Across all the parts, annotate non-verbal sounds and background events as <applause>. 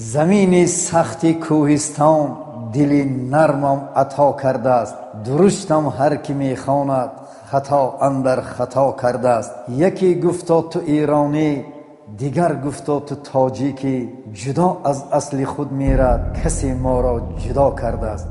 замини сахти кӯҳистон дили нармам ато кардааст. Дуруштам ҳар кӣ мехонад хато андар хато кардааст. Яке гуфто ту иронӣ дигар гуфто ту тоҷикӣ ҷудо аз асли худ мерад. Касе моро ҷудо кардааст.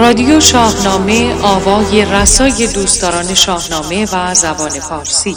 رادیو شاهنامه آوای رسای دوستداران شاهنامه و زبان فارسی.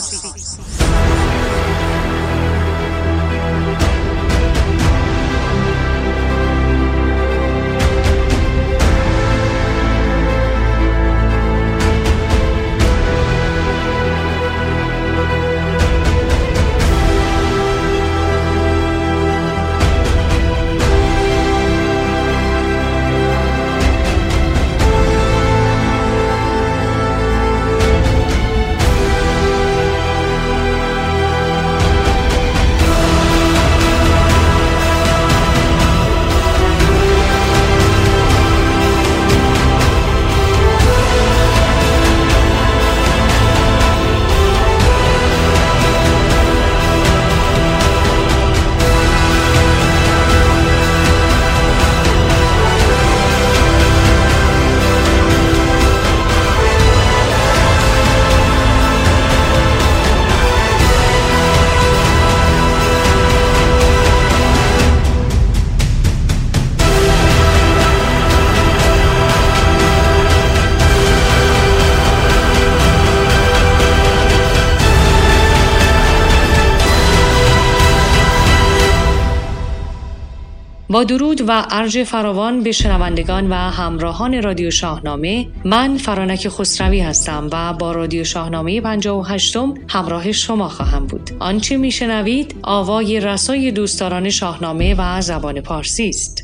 درود و ارج فراوان به شنوندگان و همراهان رادیو شاهنامه. من فرانک خسروی هستم و با رادیو شاهنامه 58 همراه شما خواهم بود. آنچه میشنوید آوای رسای دوستداران شاهنامه و زبان پارسی است.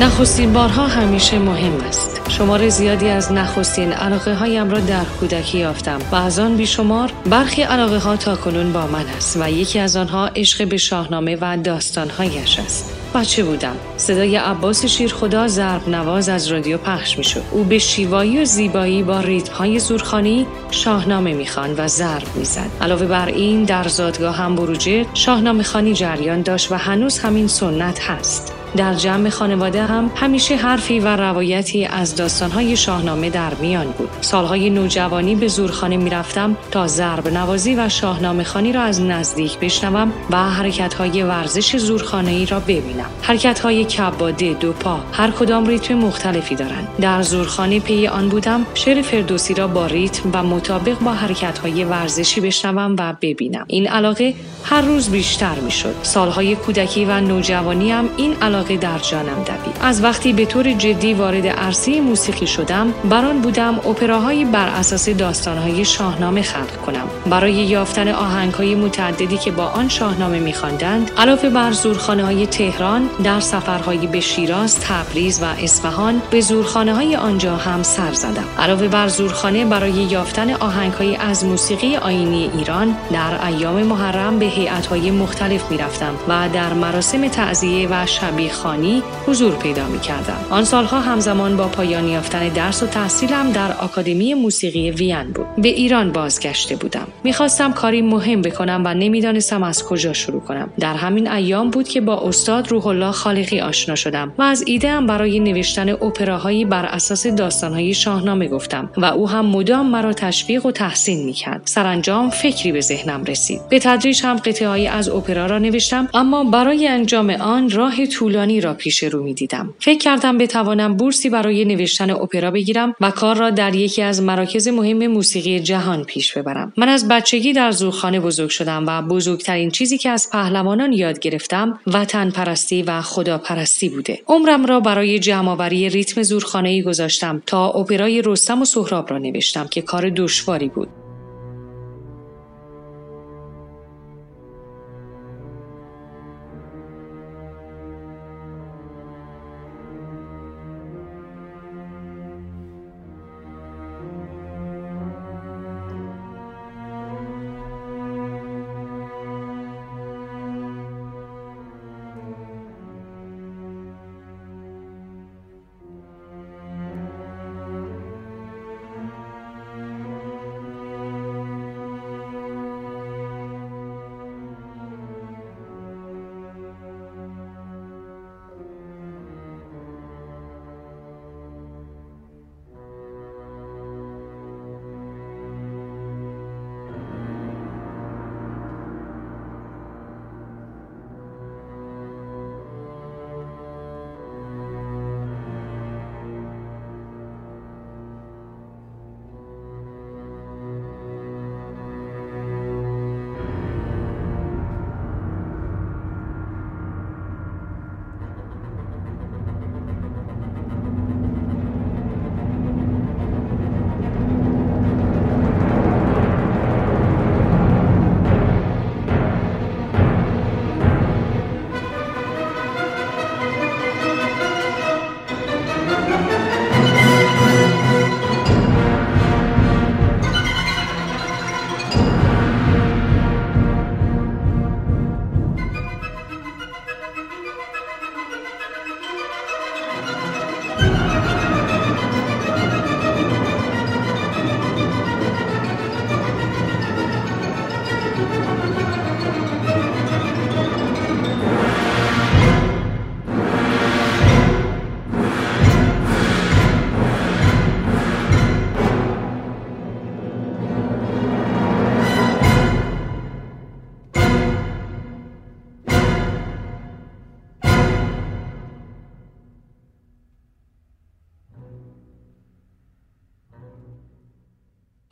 نخستین بارها همیشه مهم است. شمار زیادی از نخستین علاقه هایم را در کودکی یافتم و از آن بیشمار برخی علاقه ها تا کنون با من است و یکی از آنها عشق به شاهنامه و داستانهایش است. بچه بودم. صدای عباس شیرخدا ضرب نواز از رادیو پخش می شد. او به شیوایی و زیبایی با ریتم های زورخانی شاهنامه می‌خوان و ضرب می‌زد. علاوه بر این در زادگاه هم بروجه شاهنامه خانی جریان داشت و هنوز همین سنت هست. در جمع خانواده هم همیشه حرفی و روایتی از داستانهای شاهنامه در میان بود. سالهای نوجوانی به زورخانه می‌رفتم تا ضرب نوازی و شاهنامه خانی را از نزدیک بشنوم و حرکتهای ورزش زورخانه ای را ببینم. حرکتهای کباده دو پا هر کدام ریتم مختلفی دارند. در زورخانه پی آن بودم شعر فردوسی را با ریتم و مطابق با حرکتهای ورزشی بشنوم و ببینم. این علاقه هر روز بیشتر می‌شد. سالهای کودکی و نوجوانی این علاقه علاقه در جانم دوید. از وقتی به طور جدی وارد عرصه موسیقی شدم بران بودم اپراهایی بر اساس داستانهای شاهنامه خلق کنم. برای یافتن آهنگهای متعددی که با آن شاهنامه میخواندند علاوه بر زورخانه های تهران در سفرهایی به شیراز تبریز و اصفهان به زورخانه های آنجا هم سر زدم. علاوه بر زورخانه برای یافتن آهنگهایی از موسیقی آینی ایران در ایام محرم به هیئت‌های مختلف می‌رفتم و در مراسم تعزیه و شبیه خانی حضور پیدا می کردم. آن سالها همزمان با پایان یافتن درس و تحصیلم در آکادمی موسیقی وین بود. به ایران بازگشته بودم. می‌خواستم کاری مهم بکنم و نمی‌دانستم از کجا شروع کنم. در همین ایام بود که با استاد روح الله خالقی آشنا شدم و از ایده برای نوشتن اپراهایی بر اساس داستانهای شاهنامه گفتم و او هم مدام مرا تشویق و تحسین می‌کرد. سرانجام فکری به ذهنم رسید. به تدریج هم قطعه از اپرا را نوشتم اما برای انجام آن راه طولانی را پیش رو می دیدم. فکر کردم بتوانم بورسی برای نوشتن اپرا بگیرم و کار را در یکی از مراکز مهم موسیقی جهان پیش ببرم. من از بچگی در زورخانه بزرگ شدم و بزرگترین چیزی که از پهلوانان یاد گرفتم وطن پرستی و خداپرستی بوده. عمرم را برای جمعآوری ریتم زورخانه گذاشتم تا اپرای رستم و سهراب را نوشتم که کار دشواری بود.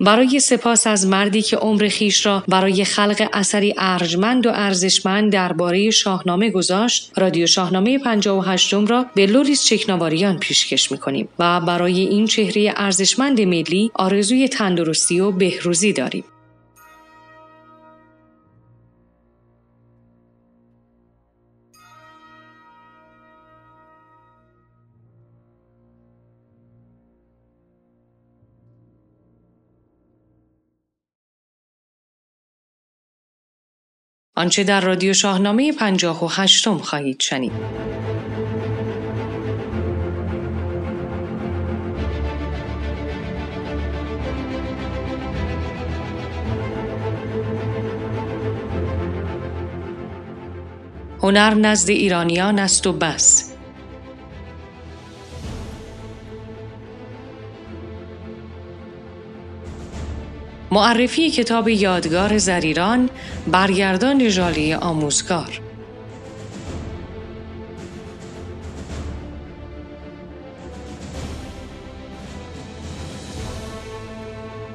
برای سپاس از مردی که عمر خیش را برای خلق اثری ارجمند و ارزشمند درباره شاهنامه گذاشت رادیو شاهنامه 58 را به لوریس چکناواریان پیشکش می‌کنیم و برای این چهره ارزشمند ملی آرزوی تندرستی و بهروزی داریم. آنچه در رادیو شاهنامه پنجاه و هشتم خواهید شنید. هنر نزد ایرانیان است و بس معرفی کتاب یادگار زریران برگردان ژالی آموزگار.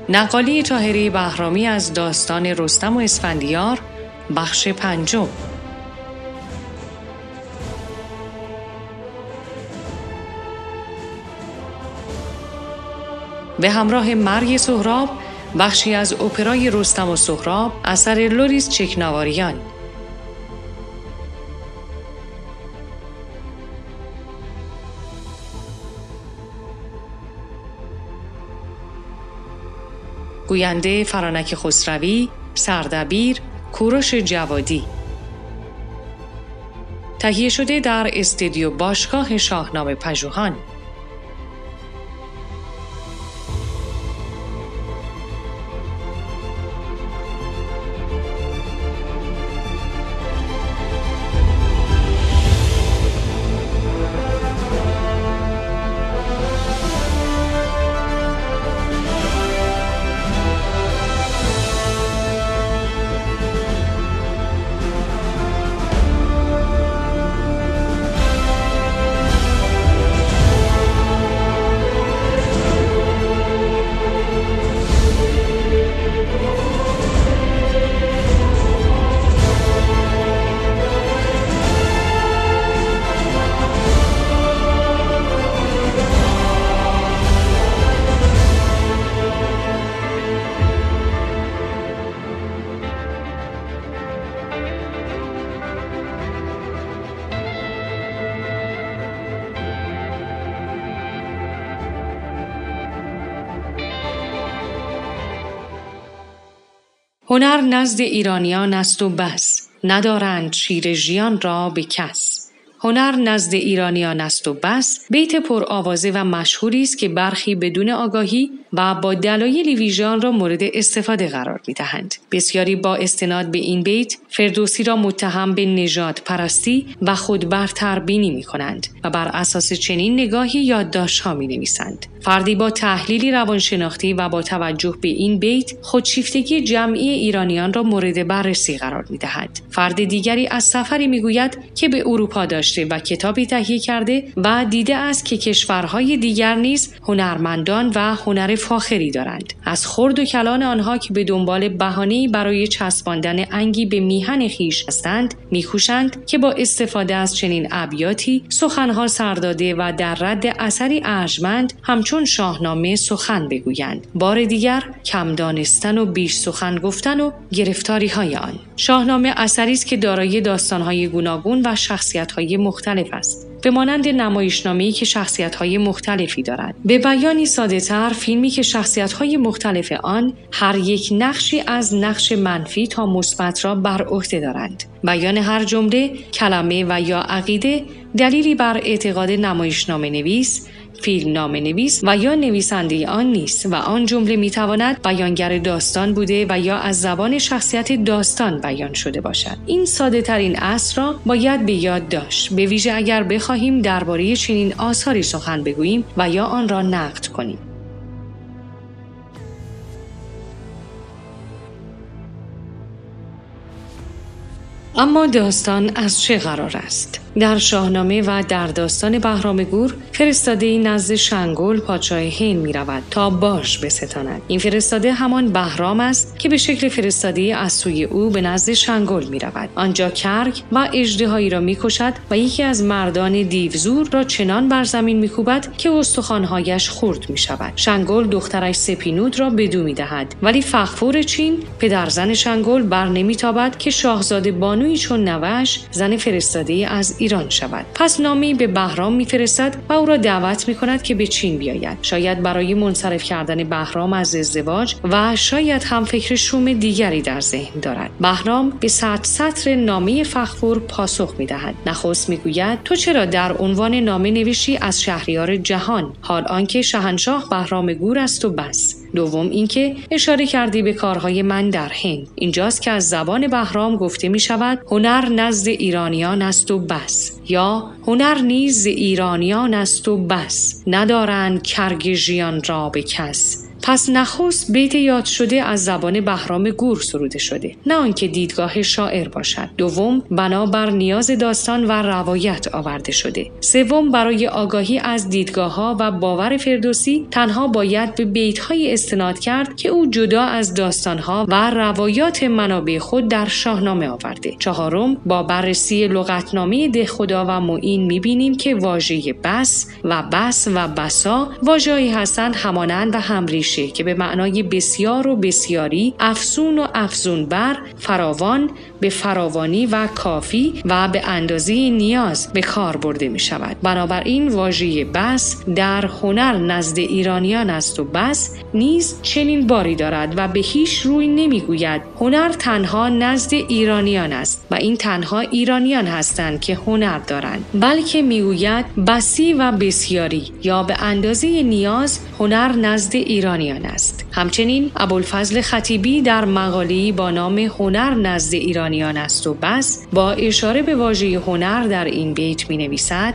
نقالی تاهری بهرامی از داستان رستم و اسفندیار بخش پنجم. به همراه مرگ سهراب بخشی از اپرای رستم و سهراب اثر لوریس چکناواریان گوینده فرانک خسروی سردبیر کوروش جوادی. تهیه شده در استودیو باشگاه شاهنامه پژوهان. هنر نزد ایرانیان است و بس ندارند شیر ژیان را به کس. هنر نزد ایرانیان است و بس بیت پر آوازه و مشهوری است که برخی بدون آگاهی و با دلایلی ویژان را مورد استفاده قرار می دهند. بسیاری با استناد به این بیت فردوسی را متهم به نجات پرستی و خود برتر بینی می کنند و بر اساس چنین نگاهی یادداشت ها می نویسند. فردی با تحلیلی روانشناختی و با توجه به این بیت خودشیفتگی جمعی ایرانیان را مورد بررسی قرار می دهد. فرد دیگری از سفری می گوید که به اروپا داشته و کتابی تهیه کرده و دیده است که کشورهای دیگر نیز هنرمندان و هنر فاخری دارند. از خرد و کلان آنها که به دنبال بهانه‌ای برای چسباندن انگی به میهن خیش هستند میکوشند که با استفاده از چنین ابیاتی سخنها سرداده و در رد اثری ارجمند همچون چون شاهنامه سخن بگویند بار دیگر کم دانستن و بیش سخن گفتن و گرفتاری های آن شاهنامه اثری است که دارای داستانهای گوناگون و شخصیتهای مختلف است به مانند نمایشنامه‌ای که شخصیت‌های مختلفی دارد. به بیانی ساده‌تر فیلمی که شخصیت‌های مختلف آن هر یک نقشی از نقش منفی تا مثبت را بر عهده دارند. بیان هر جمله، کلمه و یا عقیده دلیلی بر اعتقاد نمایشنامه نویس فیلم نام نویس و یا نویسنده آن نیست و آن جمله می تواند بیانگر داستان بوده و یا از زبان شخصیت داستان بیان شده باشد. این ساده ترین اصل را باید به یاد داشت. به ویژه اگر بخواهیم درباره چنین آثاری سخن بگوییم و یا آن را نقد کنیم. اما داستان از چه قرار است؟ در شاهنامه و در داستان بهرام گور فرستاده نزد شنگول پادشاه هین می رود تا باش بستاند. این فرستاده همان بهرام است که به شکل فرستاده از سوی او به نزد شنگول می رود آنجا کرگ و اژدهایی را می کشد و یکی از مردان دیوزور را چنان بر زمین می کوبد که استخوانهایش خورد می شود شنگول دخترش سپینود را بدو می دهد ولی فخفور چین پدرزن شنگول بر نمیتابد که شاهزاده بانوی چون نوش زن فرستاده از ایران شود. پس نامی به بهرام میفرستد و او را دعوت می کند که به چین بیاید. شاید برای منصرف کردن بهرام از ازدواج و شاید هم فکر شوم دیگری در ذهن دارد. بهرام به صد سطر نامه فخفور پاسخ می دهد نخست می گوید تو چرا در عنوان نامه نوشی از شهریار جهان حال آنکه شهنشاه بهرام گور است و بس؟ دوم اینکه اشاره کردی به کارهای من در هند. اینجاست که از زبان بهرام گفته می شود هنر نزد ایرانیان است و بس یا هنر نیز ایرانیان است و بس. ندارند کرگ ژیان را به کس. پس نخست بیت یاد شده از زبان بهرام گور سروده شده. نه آنکه دیدگاه شاعر باشد. دوم بنابر نیاز داستان و روایت آورده شده. سوم برای آگاهی از دیدگاه ها و باور فردوسی تنها باید به بیت های استناد کرد که او جدا از داستان ها و روایات منابع خود در شاهنامه آورده. چهارم با بررسی لغتنامه دهخدا و معین می‌بینیم که واژه بس و بس و بسا واژه‌ای هستند همانند و همریش که به معنای بسیار و بسیاری افزون و افزون بر فراوان به فراوانی و کافی و به اندازه نیاز به کار برده می شود بنابراین واژه بس در هنر نزد ایرانیان است و بس نیز چنین باری دارد و به هیچ روی نمی‌گوید هنر تنها نزد ایرانیان است و این تنها ایرانیان هستند که هنر دارند بلکه می‌گوید بسی و بسیاری یا به اندازه نیاز هنر نزد ایرانیان است. همچنین ابوالفضل خطیبی در مقاله‌ای با نام هنر نزد ایرانیان است و بس با اشاره به واژه هنر در این بیت می نویسد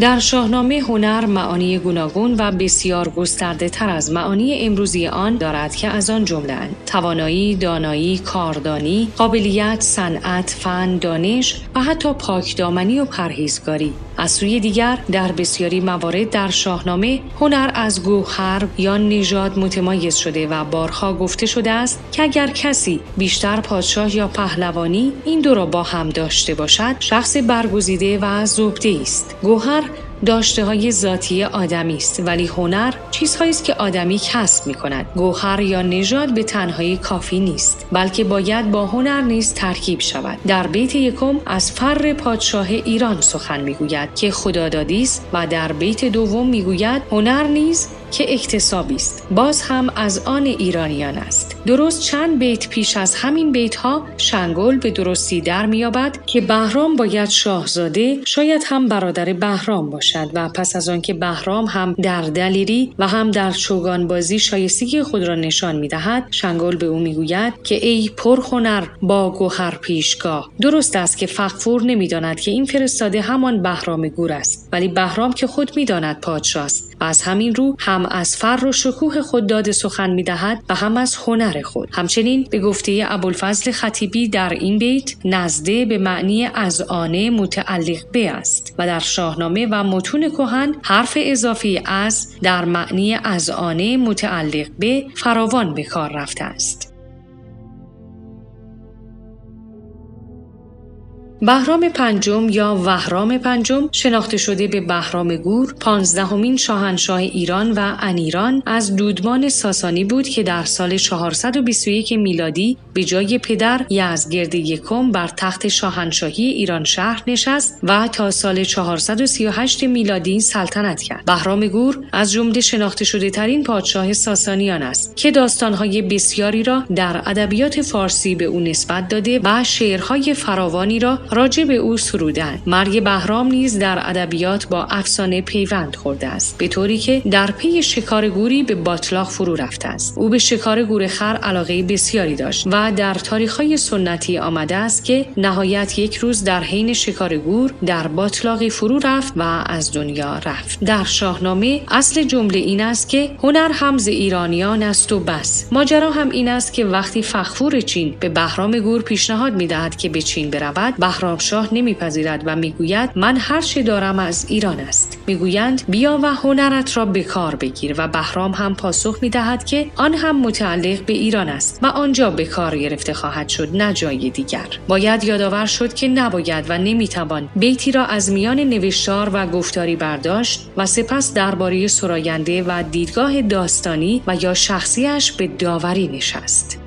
در شاهنامه هنر معانی گوناگون و بسیار گسترده تر از معانی امروزی آن دارد که از آن جمله توانایی، دانایی، کاردانی، قابلیت، صنعت، فن، دانش و حتی پاکدامنی و پرهیزگاری. از سوی دیگر در بسیاری موارد در شاهنامه هنر از گوهر یا نژاد متمایز شده و بارها گفته شده است که اگر کسی بیشتر پادشاه یا پهلوانی این دو را با هم داشته باشد شخص برگزیده و زبده است. گوهر داشته های ذاتی آدمی است ولی هنر چیزهایی است که آدمی کسب می کند گوهر یا نژاد به تنهایی کافی نیست بلکه باید با هنر نیز ترکیب شود. در بیت یکم از فر پادشاه ایران سخن می‌گوید که خدادادی است و در بیت دوم می‌گوید هنر نیز که اکتسابی است باز هم از آن ایرانیان است. درست چند بیت پیش از همین بیت ها شنگل به درستی در میابد که بهرام باید شاهزاده شاید هم برادر بهرام باشد و پس از آنکه بهرام هم در دلیری و هم در چوگان بازی شایستگی خود را نشان می‌دهد شنگل به او می‌گوید که ای پرهنر با گوهر پیشگاه درست است که فقفور نمی‌داند که این فرستاده همان بهرام گور است ولی بهرام که خود می‌داند پادشاه است و از همین رو هم از فر و شکوه خود داد سخن می دهد و هم از هنر خود. همچنین به گفته ابوالفضل خطیبی در این بیت نزده به معنی از آنه متعلق به است و در شاهنامه و متون کهن حرف اضافی از در معنی از آنه متعلق به فراوان به کار رفته است. بهرام پنجم یا وهرام پنجم شناخته شده به بهرام گور پانزدهمین شاهنشاه ایران و انیران از دودمان ساسانی بود که در سال 421 میلادی به جای پدر یزگرد یکم بر تخت شاهنشاهی ایران شهر نشست و تا سال 438 میلادی سلطنت کرد. بهرام گور از جمله شناخته شده ترین پادشاه ساسانیان است که داستانهای بسیاری را در ادبیات فارسی به او نسبت داده و شعرهای فراوانی را راجع به او سرودند مرگ بهرام نیز در ادبیات با افسانه پیوند خورده است به طوری که در پی شکار گوری به باطلاق فرو رفته است. او به شکار گور خر علاقه بسیاری داشت و در تاریخهای سنتی آمده است که نهایت یک روز در حین شکار گور در باطلاقی فرو رفت و از دنیا رفت. در شاهنامه اصل جمله این است که هنر همز ایرانیان است و بس. ماجرا هم این است که وقتی فخفور چین به بهرام گور پیشنهاد می‌دهد که به چین برود بهرامشاه نمیپذیرد و می‌گوید من هر چه دارم از ایران است. می‌گویند بیا و هنرت را به کار بگیر و بهرام هم پاسخ می‌دهد که آن هم متعلق به ایران است و آنجا به کار گرفته خواهد شد نه جای دیگر. باید یادآور شد که نباید و نمی‌توان بیتی را از میان نوشتار و گفتاری برداشت و سپس درباره سراینده و دیدگاه داستانی و یا شخصیش به داوری نشست.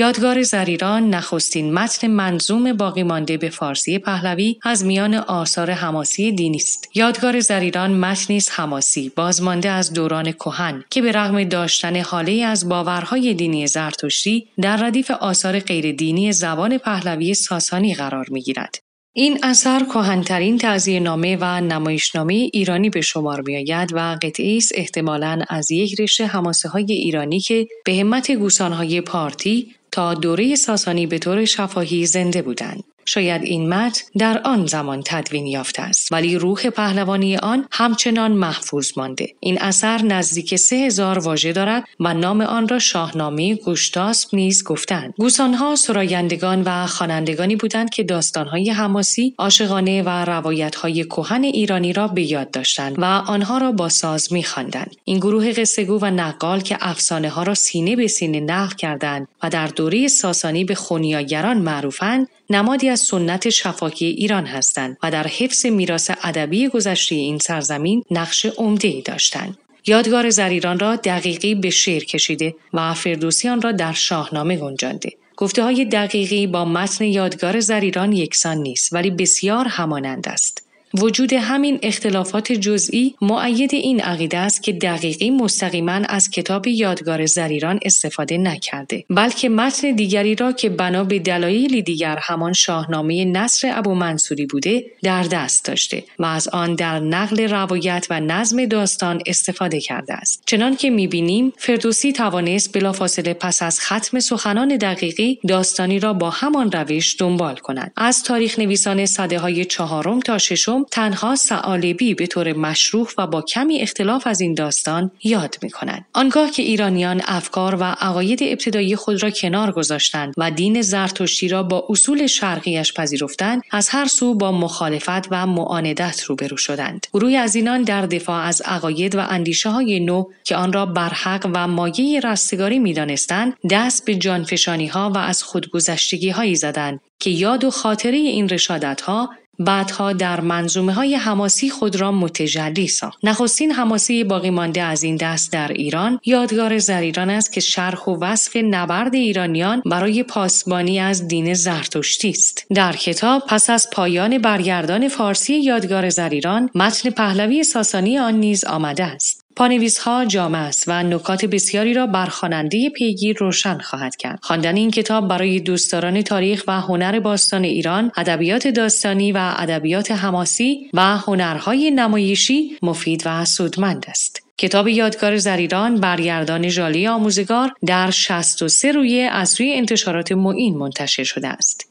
یادگار زریران نخستین متن منظوم باقی مانده به فارسی پهلوی از میان آثار حماسی دینی است. یادگار زریران متنی است حماسی بازمانده از دوران کهن که به رغم داشتن حاله از باورهای دینی زرتشتی در ردیف آثار غیر دینی زبان پهلوی ساسانی قرار می‌گیرد. این اثر کهنترین تعذیه نامه و نمایشنامه ایرانی به شمار می آید و قطعی است احتمالاً از یک رشته حماسه های ایرانی که به همت گوسانهای پارتی تا دوره ساسانی به طور شفاهی زنده بودند. شاید این متن در آن زمان تدوین یافته است ولی روح پهلوانی آن همچنان محفوظ مانده. این اثر نزدیک سه هزار واژه دارد و نام آن را شاهنامه گوشتاسپ نیز گفتند گوسانها سرایندگان و خوانندگانی بودند که داستانهای حماسی عاشقانه و روایتهای کهن ایرانی را به یاد داشتند و آنها را با ساز میخواندند. این گروه قصهگو و نقال که افسانه ها را سینه به سینه نقل کردند و در دوره ساسانی به خونیاگران معروفند نمادی از سنت شفاهی ایران هستند و در حفظ میراث ادبی گذشته این سرزمین نقش ای داشتند. یادگار زریران را دقیقی به شعر کشیده و فردوسی آن را در شاهنامه گنجانده. گفته های دقیقی با متن یادگار زریران یکسان نیست ولی بسیار همانند است. وجود همین اختلافات جزئی معید این عقیده است که دقیقی مستقیما از کتاب یادگار زریران استفاده نکرده بلکه متن دیگری را که بنا به دلایلی دیگر همان شاهنامه نصر ابو منصوری بوده در دست داشته و از آن در نقل روایت و نظم داستان استفاده کرده است. چنان که می‌بینیم فردوسی توانست بلافاصله پس از ختم سخنان دقیقی داستانی را با همان روش دنبال کند. از تاریخ نویسان صده های چهارم تا ششم تنها سعالبی به طور مشروع و با کمی اختلاف از این داستان یاد می کنند. آنگاه که ایرانیان افکار و عقاید ابتدایی خود را کنار گذاشتند و دین زرتشتی را با اصول شرقیش پذیرفتند از هر سو با مخالفت و معاندت روبرو شدند گروهی از اینان در دفاع از عقاید و اندیشه های نو که آن را برحق و مایه رستگاری می‌دانستند دست به جانفشانی ها و از خودگذشتگی هایی زدند که یاد و خاطره این رشادت ها بعدها در منظومه های حماسی خود را متجلی ساخت. نخستین حماسی باقی مانده از این دست در ایران یادگار زریران است که شرح و وصف نبرد ایرانیان برای پاسبانی از دین زرتشتی است. در کتاب پس از پایان برگردان فارسی یادگار زریران متن پهلوی ساسانی آن نیز آمده است. پانویس ها جامع است و نکات بسیاری را بر خواننده پیگیر روشن خواهد کرد. خواندن این کتاب برای دوستداران تاریخ و هنر باستان ایران، ادبیات داستانی و ادبیات حماسی و هنرهای نمایشی مفید و سودمند است. کتاب یادگار زریران برگردان ژالی آموزگار در 63 روی از روی انتشارات معین منتشر شده است.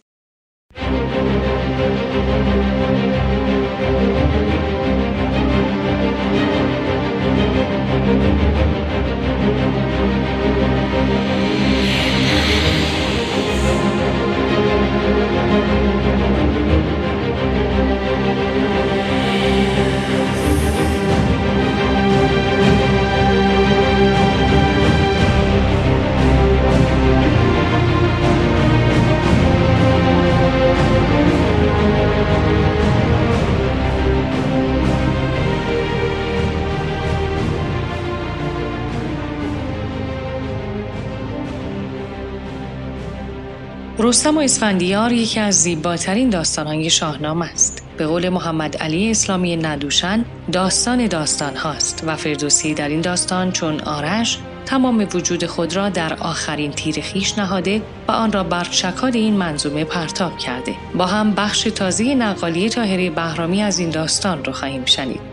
رستم و اسفندیار یکی از زیباترین داستانهای شاهنامه است. به قول محمد علی اسلامی ندوشن داستان داستان هاست و فردوسی در این داستان چون آرش تمام وجود خود را در آخرین تیر خیش نهاده و آن را بر شکاد این منظومه پرتاب کرده. با هم بخش تازه نقالی تاهری بهرامی از این داستان رو خواهیم شنید.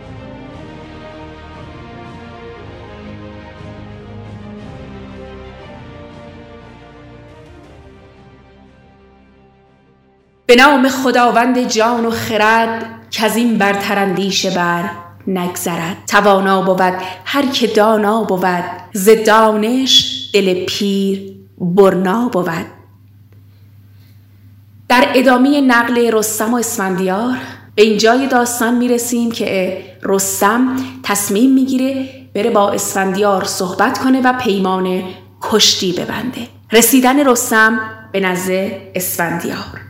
به نام خداوند جان و خرد که از این برتر اندیشه بر نگذرد. توانا بود هر که دانا بود. ز دانش دل پیر برنا بود. در ادامه نقل رستم و اسفندیار به اینجای داستان می‌رسیم که رستم تصمیم می‌گیره بره با اسفندیار صحبت کنه و پیمان کشتی ببنده. رسیدن رستم به نزد اسفندیار.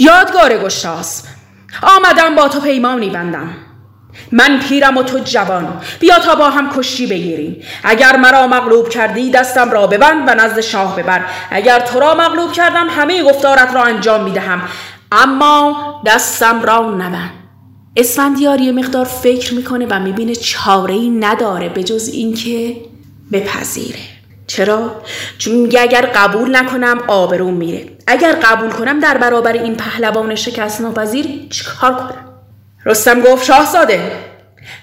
یادگار گشتاسب آمدم با تو پیمانی بندم. من پیرم و تو جوان. بیا تا با هم کشی بگیریم. اگر مرا مغلوب کردی دستم را ببند و نزد شاه ببر. اگر تو را مغلوب کردم همه گفتارت را انجام می‌دهم. اما دستم را نبند. اسفندیار یه مقدار فکر می‌کنه و می‌بینه چاره ای نداره به جز اینکه بپذیره. چرا؟ چون میگه اگر قبول نکنم آبروم میره. اگر قبول کنم در برابر این پهلوان شکست ناپذیر چیکار کنم؟ رستم گفت شاهزاده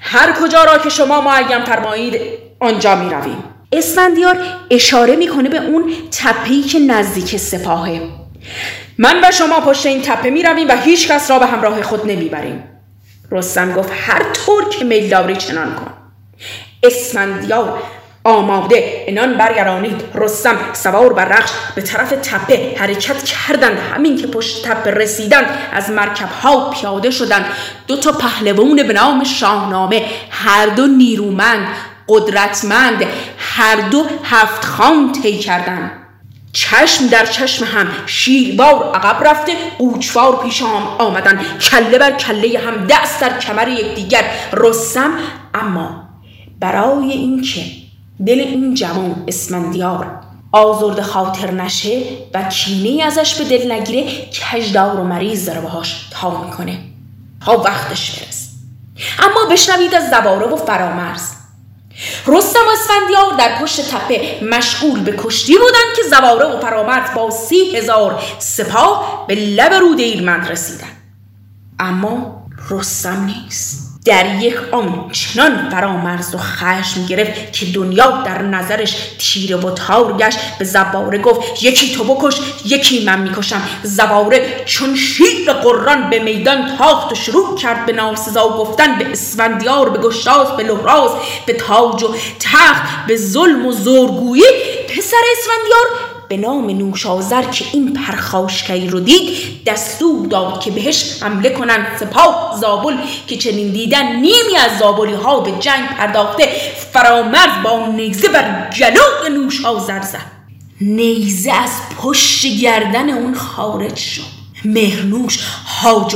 هر کجا را که شما معیم فرمایید آنجا می رویم اسفندیار اشاره می‌کنه به اون تپهی که نزدیک سپاهه. من و شما پشت این تپه می رویم و هیچ کس را به همراه خود نمی‌بریم. رستم گفت هر طور که میل داری چنان کن. اسفندیار آماده. انان برگرانید. رستم سوار بر رخش. به طرف تپه حرکت کردند. همین که پشت تپه رسیدن از مرکب ها پیاده شدند. دو تا پهلوان به نام شاهنامه هر دو نیرومند قدرتمند هر دو هفت خان طی کردند. چشم در چشم هم شیربار عقب رفته قوچوار پیش هم آمدن کله بر کله هم دست در کمر یکدیگر. رستم اما برای اینکه دل این جوان اسمندیار آزرد خاطر نشه و کینه ازش به دل نگیره کجدار و مریض داره باهاش تا می‌کنه. ها وقتش برس اما بشنوید از زباره و فرامرز. رستم و اسفندیار در پشت تپه مشغول به کشتی بودند که زواره و فرامرز با سی هزار سپاه به لب رود ایرمند رسیدن اما رستم نیست. در یک آن چنان فرامرز و خشم گرفت که دنیا در نظرش تیره و تار گشت. به زباره گفت یکی تو بکش یکی من می‌کشم. زباره چون شیر قران به میدان تاخت و شروع کرد به ناسزا گفتن به اسفندیار به گشتاس به لحراز به تاج و تخت به ظلم و زورگویی. پسر اسفندیار به نام نوشازر که این پرخاشکی رو دید دستور داد که بهش حمله کنند سپاه زابل که چنین دیدن نیمی از زابلی ها به جنگ پرداخته فرامرز با نیزه بر جلو نوشازر زد. نیزه از پشت گردن اون خارج شد. مهرنوش هاج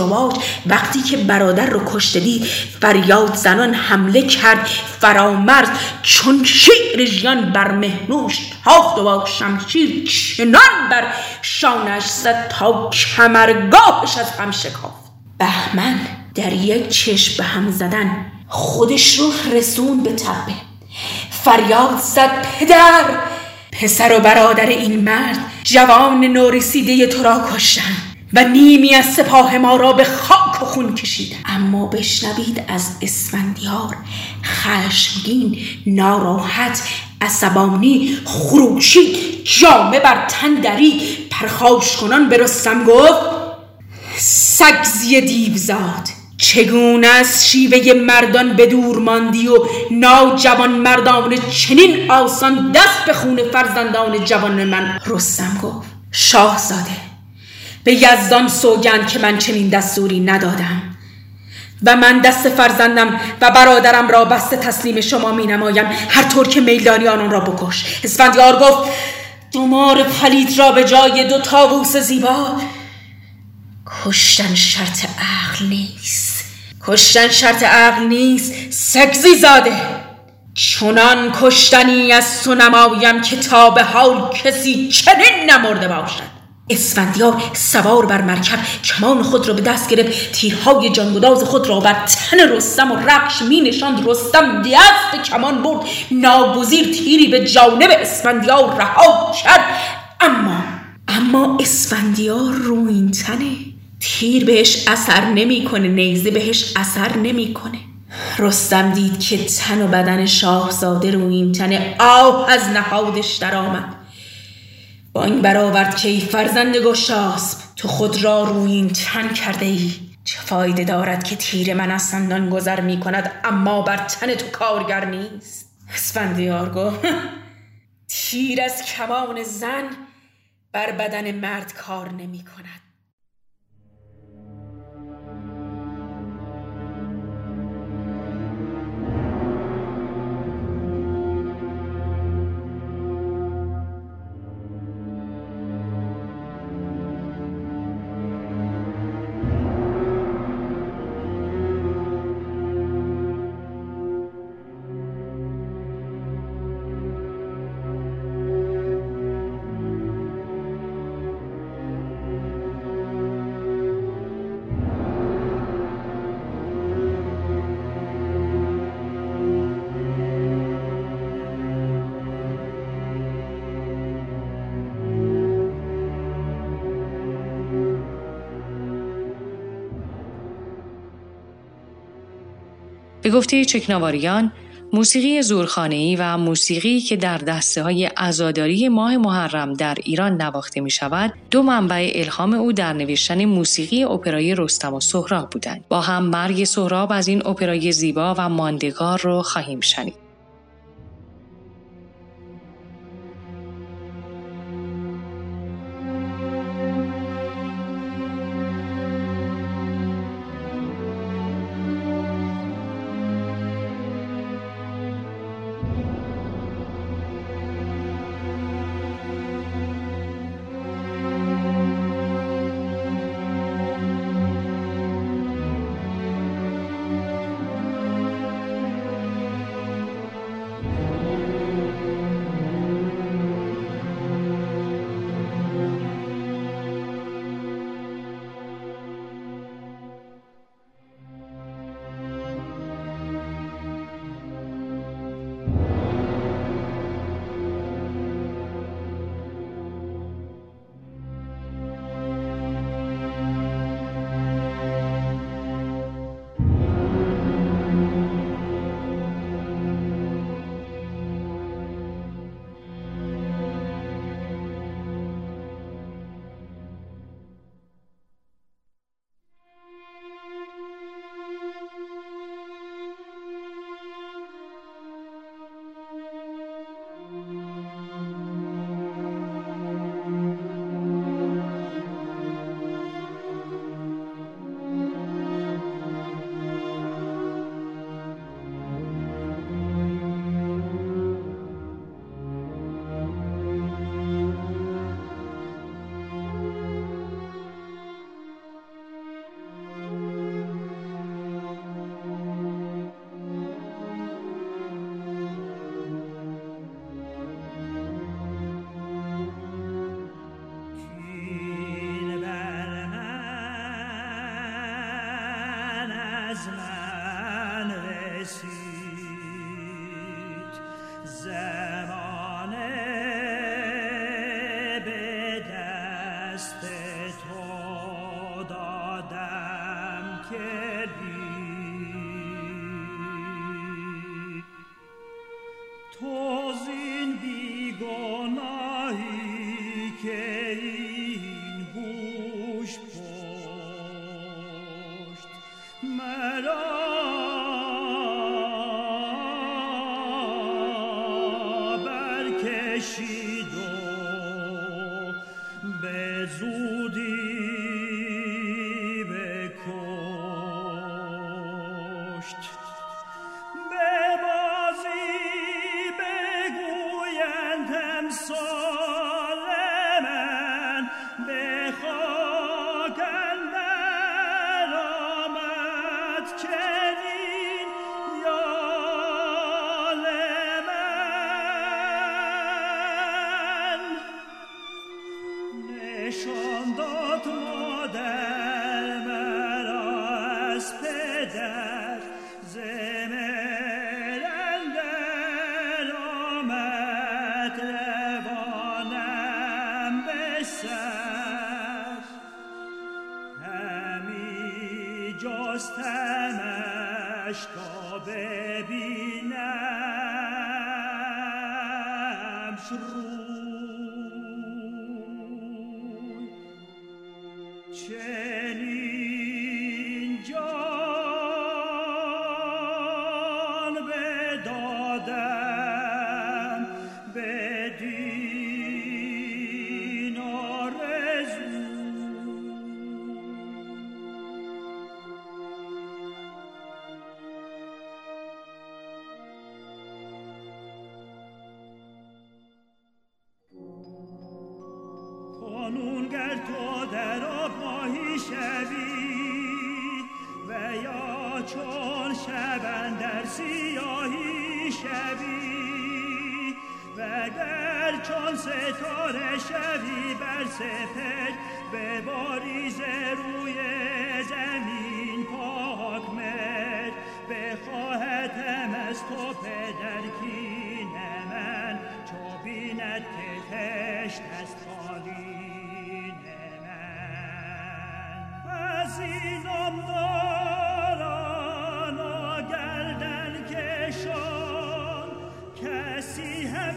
وقتی که برادر رو کشته دید فریاد زنان حمله کرد فرامرز چون شیر ژیان بر مهنوش تاخت و با شمشیر چنان بر شانش زد تا کمرگاهش از هم شکافت. بهمن در یک چشم به هم زدن خودش رو رسون به تپه. فریاد زد پدر پسر و برادر این مرد جوان نورسیده تو را کشتن. و نیمی از سپاه ما را به خاک و خون کشیده اما بشنوید از اسفندیار خشمگین ناراحت عصبانی خروشید جامه بر تن درید پرخاش کنان به رستم گفت سگزی دیوزاد چگونه از شیوه مردان به دور ماندی و ناجوان مردان چنین آسان دست به خون فرزندان جوان من؟ رستم گفت شاهزاده به یزدان سوگند که من چنین دستوری ندادم. و من دست فرزندم و برادرم را بسته تسلیم شما می نمایم. هر طور که میلدانی آنان را بکش. اسفندیار گفت دومار پلید را به جای دو تاووس زیبا. کشتن شرط عقل نیست. کشتن شرط عقل نیست سگزی زاده. چنان کشتنی از تو نمایم که تا به حال کسی چنین نمرده باشد. اسفندیار سوار بر مرکب کمان خود را به دست گرفت تیرهای جانگداز خود را بر تن رستم و رقش می نشاند رستم دست کمان برد ناگزیر تیری به جانب اسفندیار رها کرد اما اما اسفندیار رو این تنه تیر بهش اثر نمی‌کنه نیزه بهش اثر نمی‌کنه. رستم دید که تن و بدن شاهزاده رو این تنه آه از نهادش در آمد این برآورد که ای فرزند گشاسب تو خود را روی این تن کرده ای؟ چه فایده دارد که تیر من از سندان گذر می کند اما بر تن تو کارگر نیست؟ اسفندیار گفت <laughs> تیر از کمان زن بر بدن مرد کار نمی کند. به گفته چکناواریان موسیقی زورخانه‌ای و موسیقی که در دسته های ازاداری ماه محرم در ایران نواخته می شود دو منبع الهام او در نوشتن موسیقی اپرای رستم و سهراب بودند. با هم مرگ سهراب از این اپرای زیبا و ماندگار رو خواهیم شنید. در چون ستاره شوی بر سپر به باریز روی زمین پاک مر هم از تو پدر کین من چو بیند که تشت از خالی من. از این داران و کشان کسی هم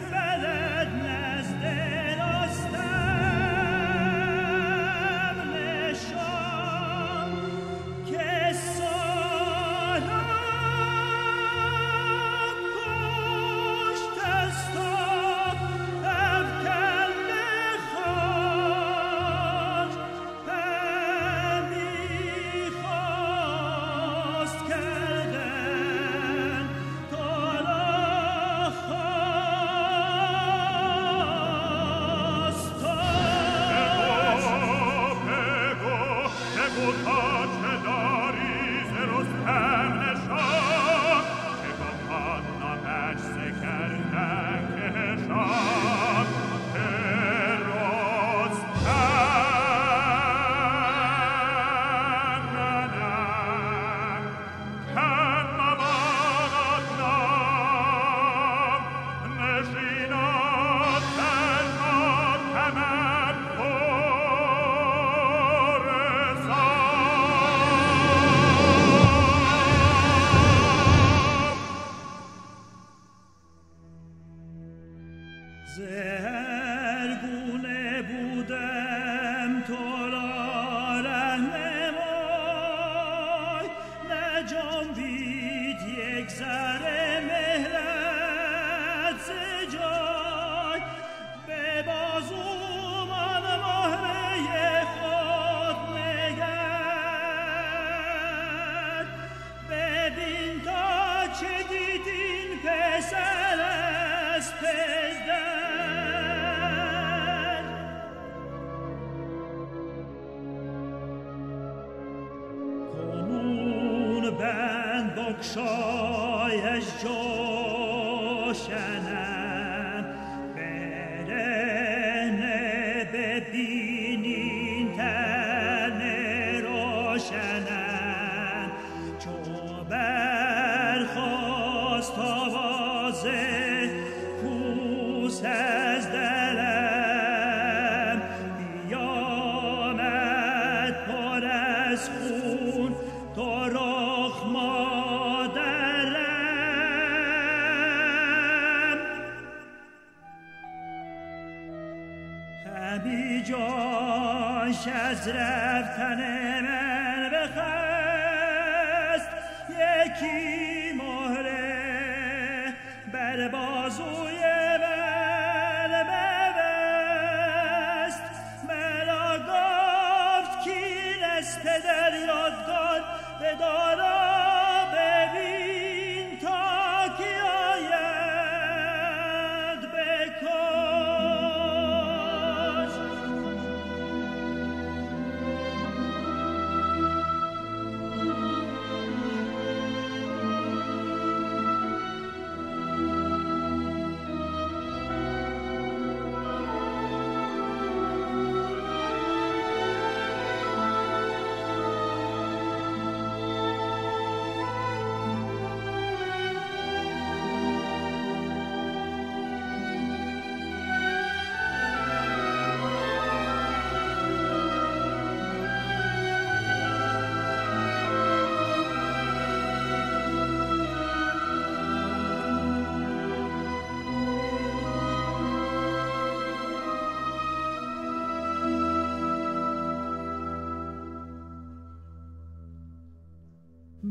از رفتن من بخست یکی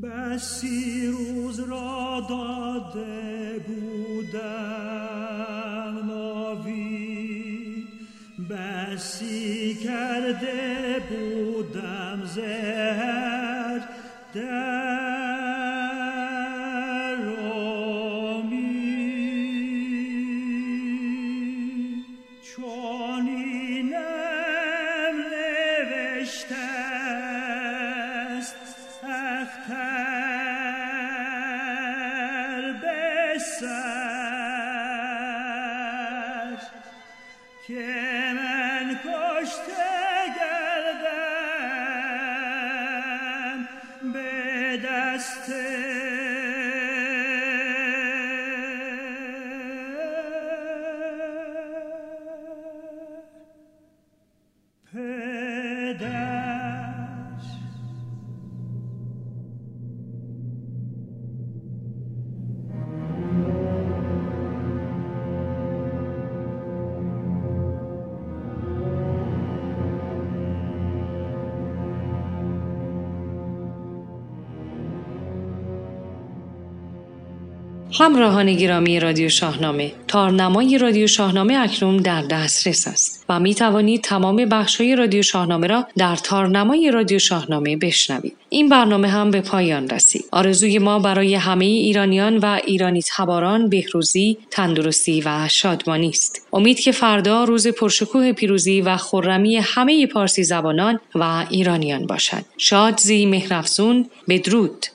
بسی روز را داده بودم ناوید. بسی کرده بودم زهر همراهان گرامی رادیو شاهنامه تارنمای رادیو شاهنامه اکنون در دسترس است و می توانید تمام بخش های رادیو شاهنامه را در تارنمای رادیو شاهنامه بشنوید. این برنامه هم به پایان رسید. آرزوی ما برای همه ایرانیان و ایرانی تباران بهروزی تندرستی و شادمانی است. امید که فردا روز پرشکوه پیروزی و خرمی همه پارسی زبانان و ایرانیان باشد. شاد زی مهرفزون بدرود.